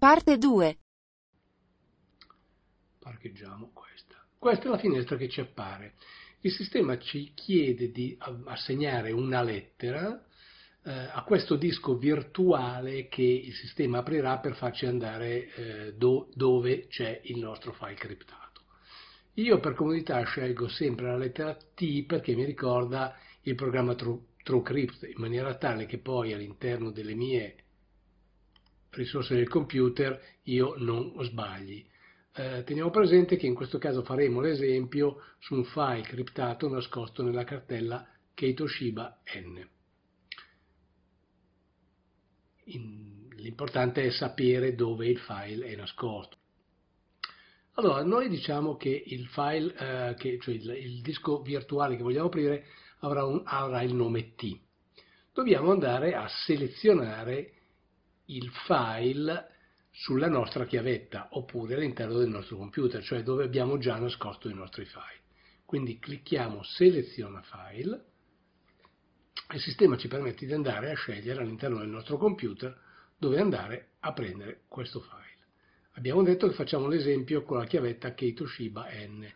Parte 2. Parcheggiamo questa. Questa è la finestra che ci appare. Il sistema ci chiede di assegnare una lettera eh, a questo disco virtuale che il sistema aprirà per farci andare eh, do, dove c'è il nostro file criptato. Io per comodità scelgo sempre la lettera T perché mi ricorda il programma TrueCrypt in maniera tale che poi all'interno delle mie risorse del computer io non sbagli. Eh, teniamo presente che in questo caso faremo l'esempio su un file criptato nascosto nella cartella Keitoshiba N. L'importante è sapere dove il file è nascosto. Allora, noi diciamo che il file, eh, che, cioè il, il, disco virtuale che vogliamo aprire avrà, un, avrà il nome T. Dobbiamo andare a selezionare il file sulla nostra chiavetta oppure all'interno del nostro computer, cioè dove abbiamo già nascosto i nostri file. Quindi clicchiamo seleziona file e il sistema ci permette di andare a scegliere all'interno del nostro computer dove andare a prendere questo file. Abbiamo detto che facciamo l'esempio con la chiavetta Keitoshiba N.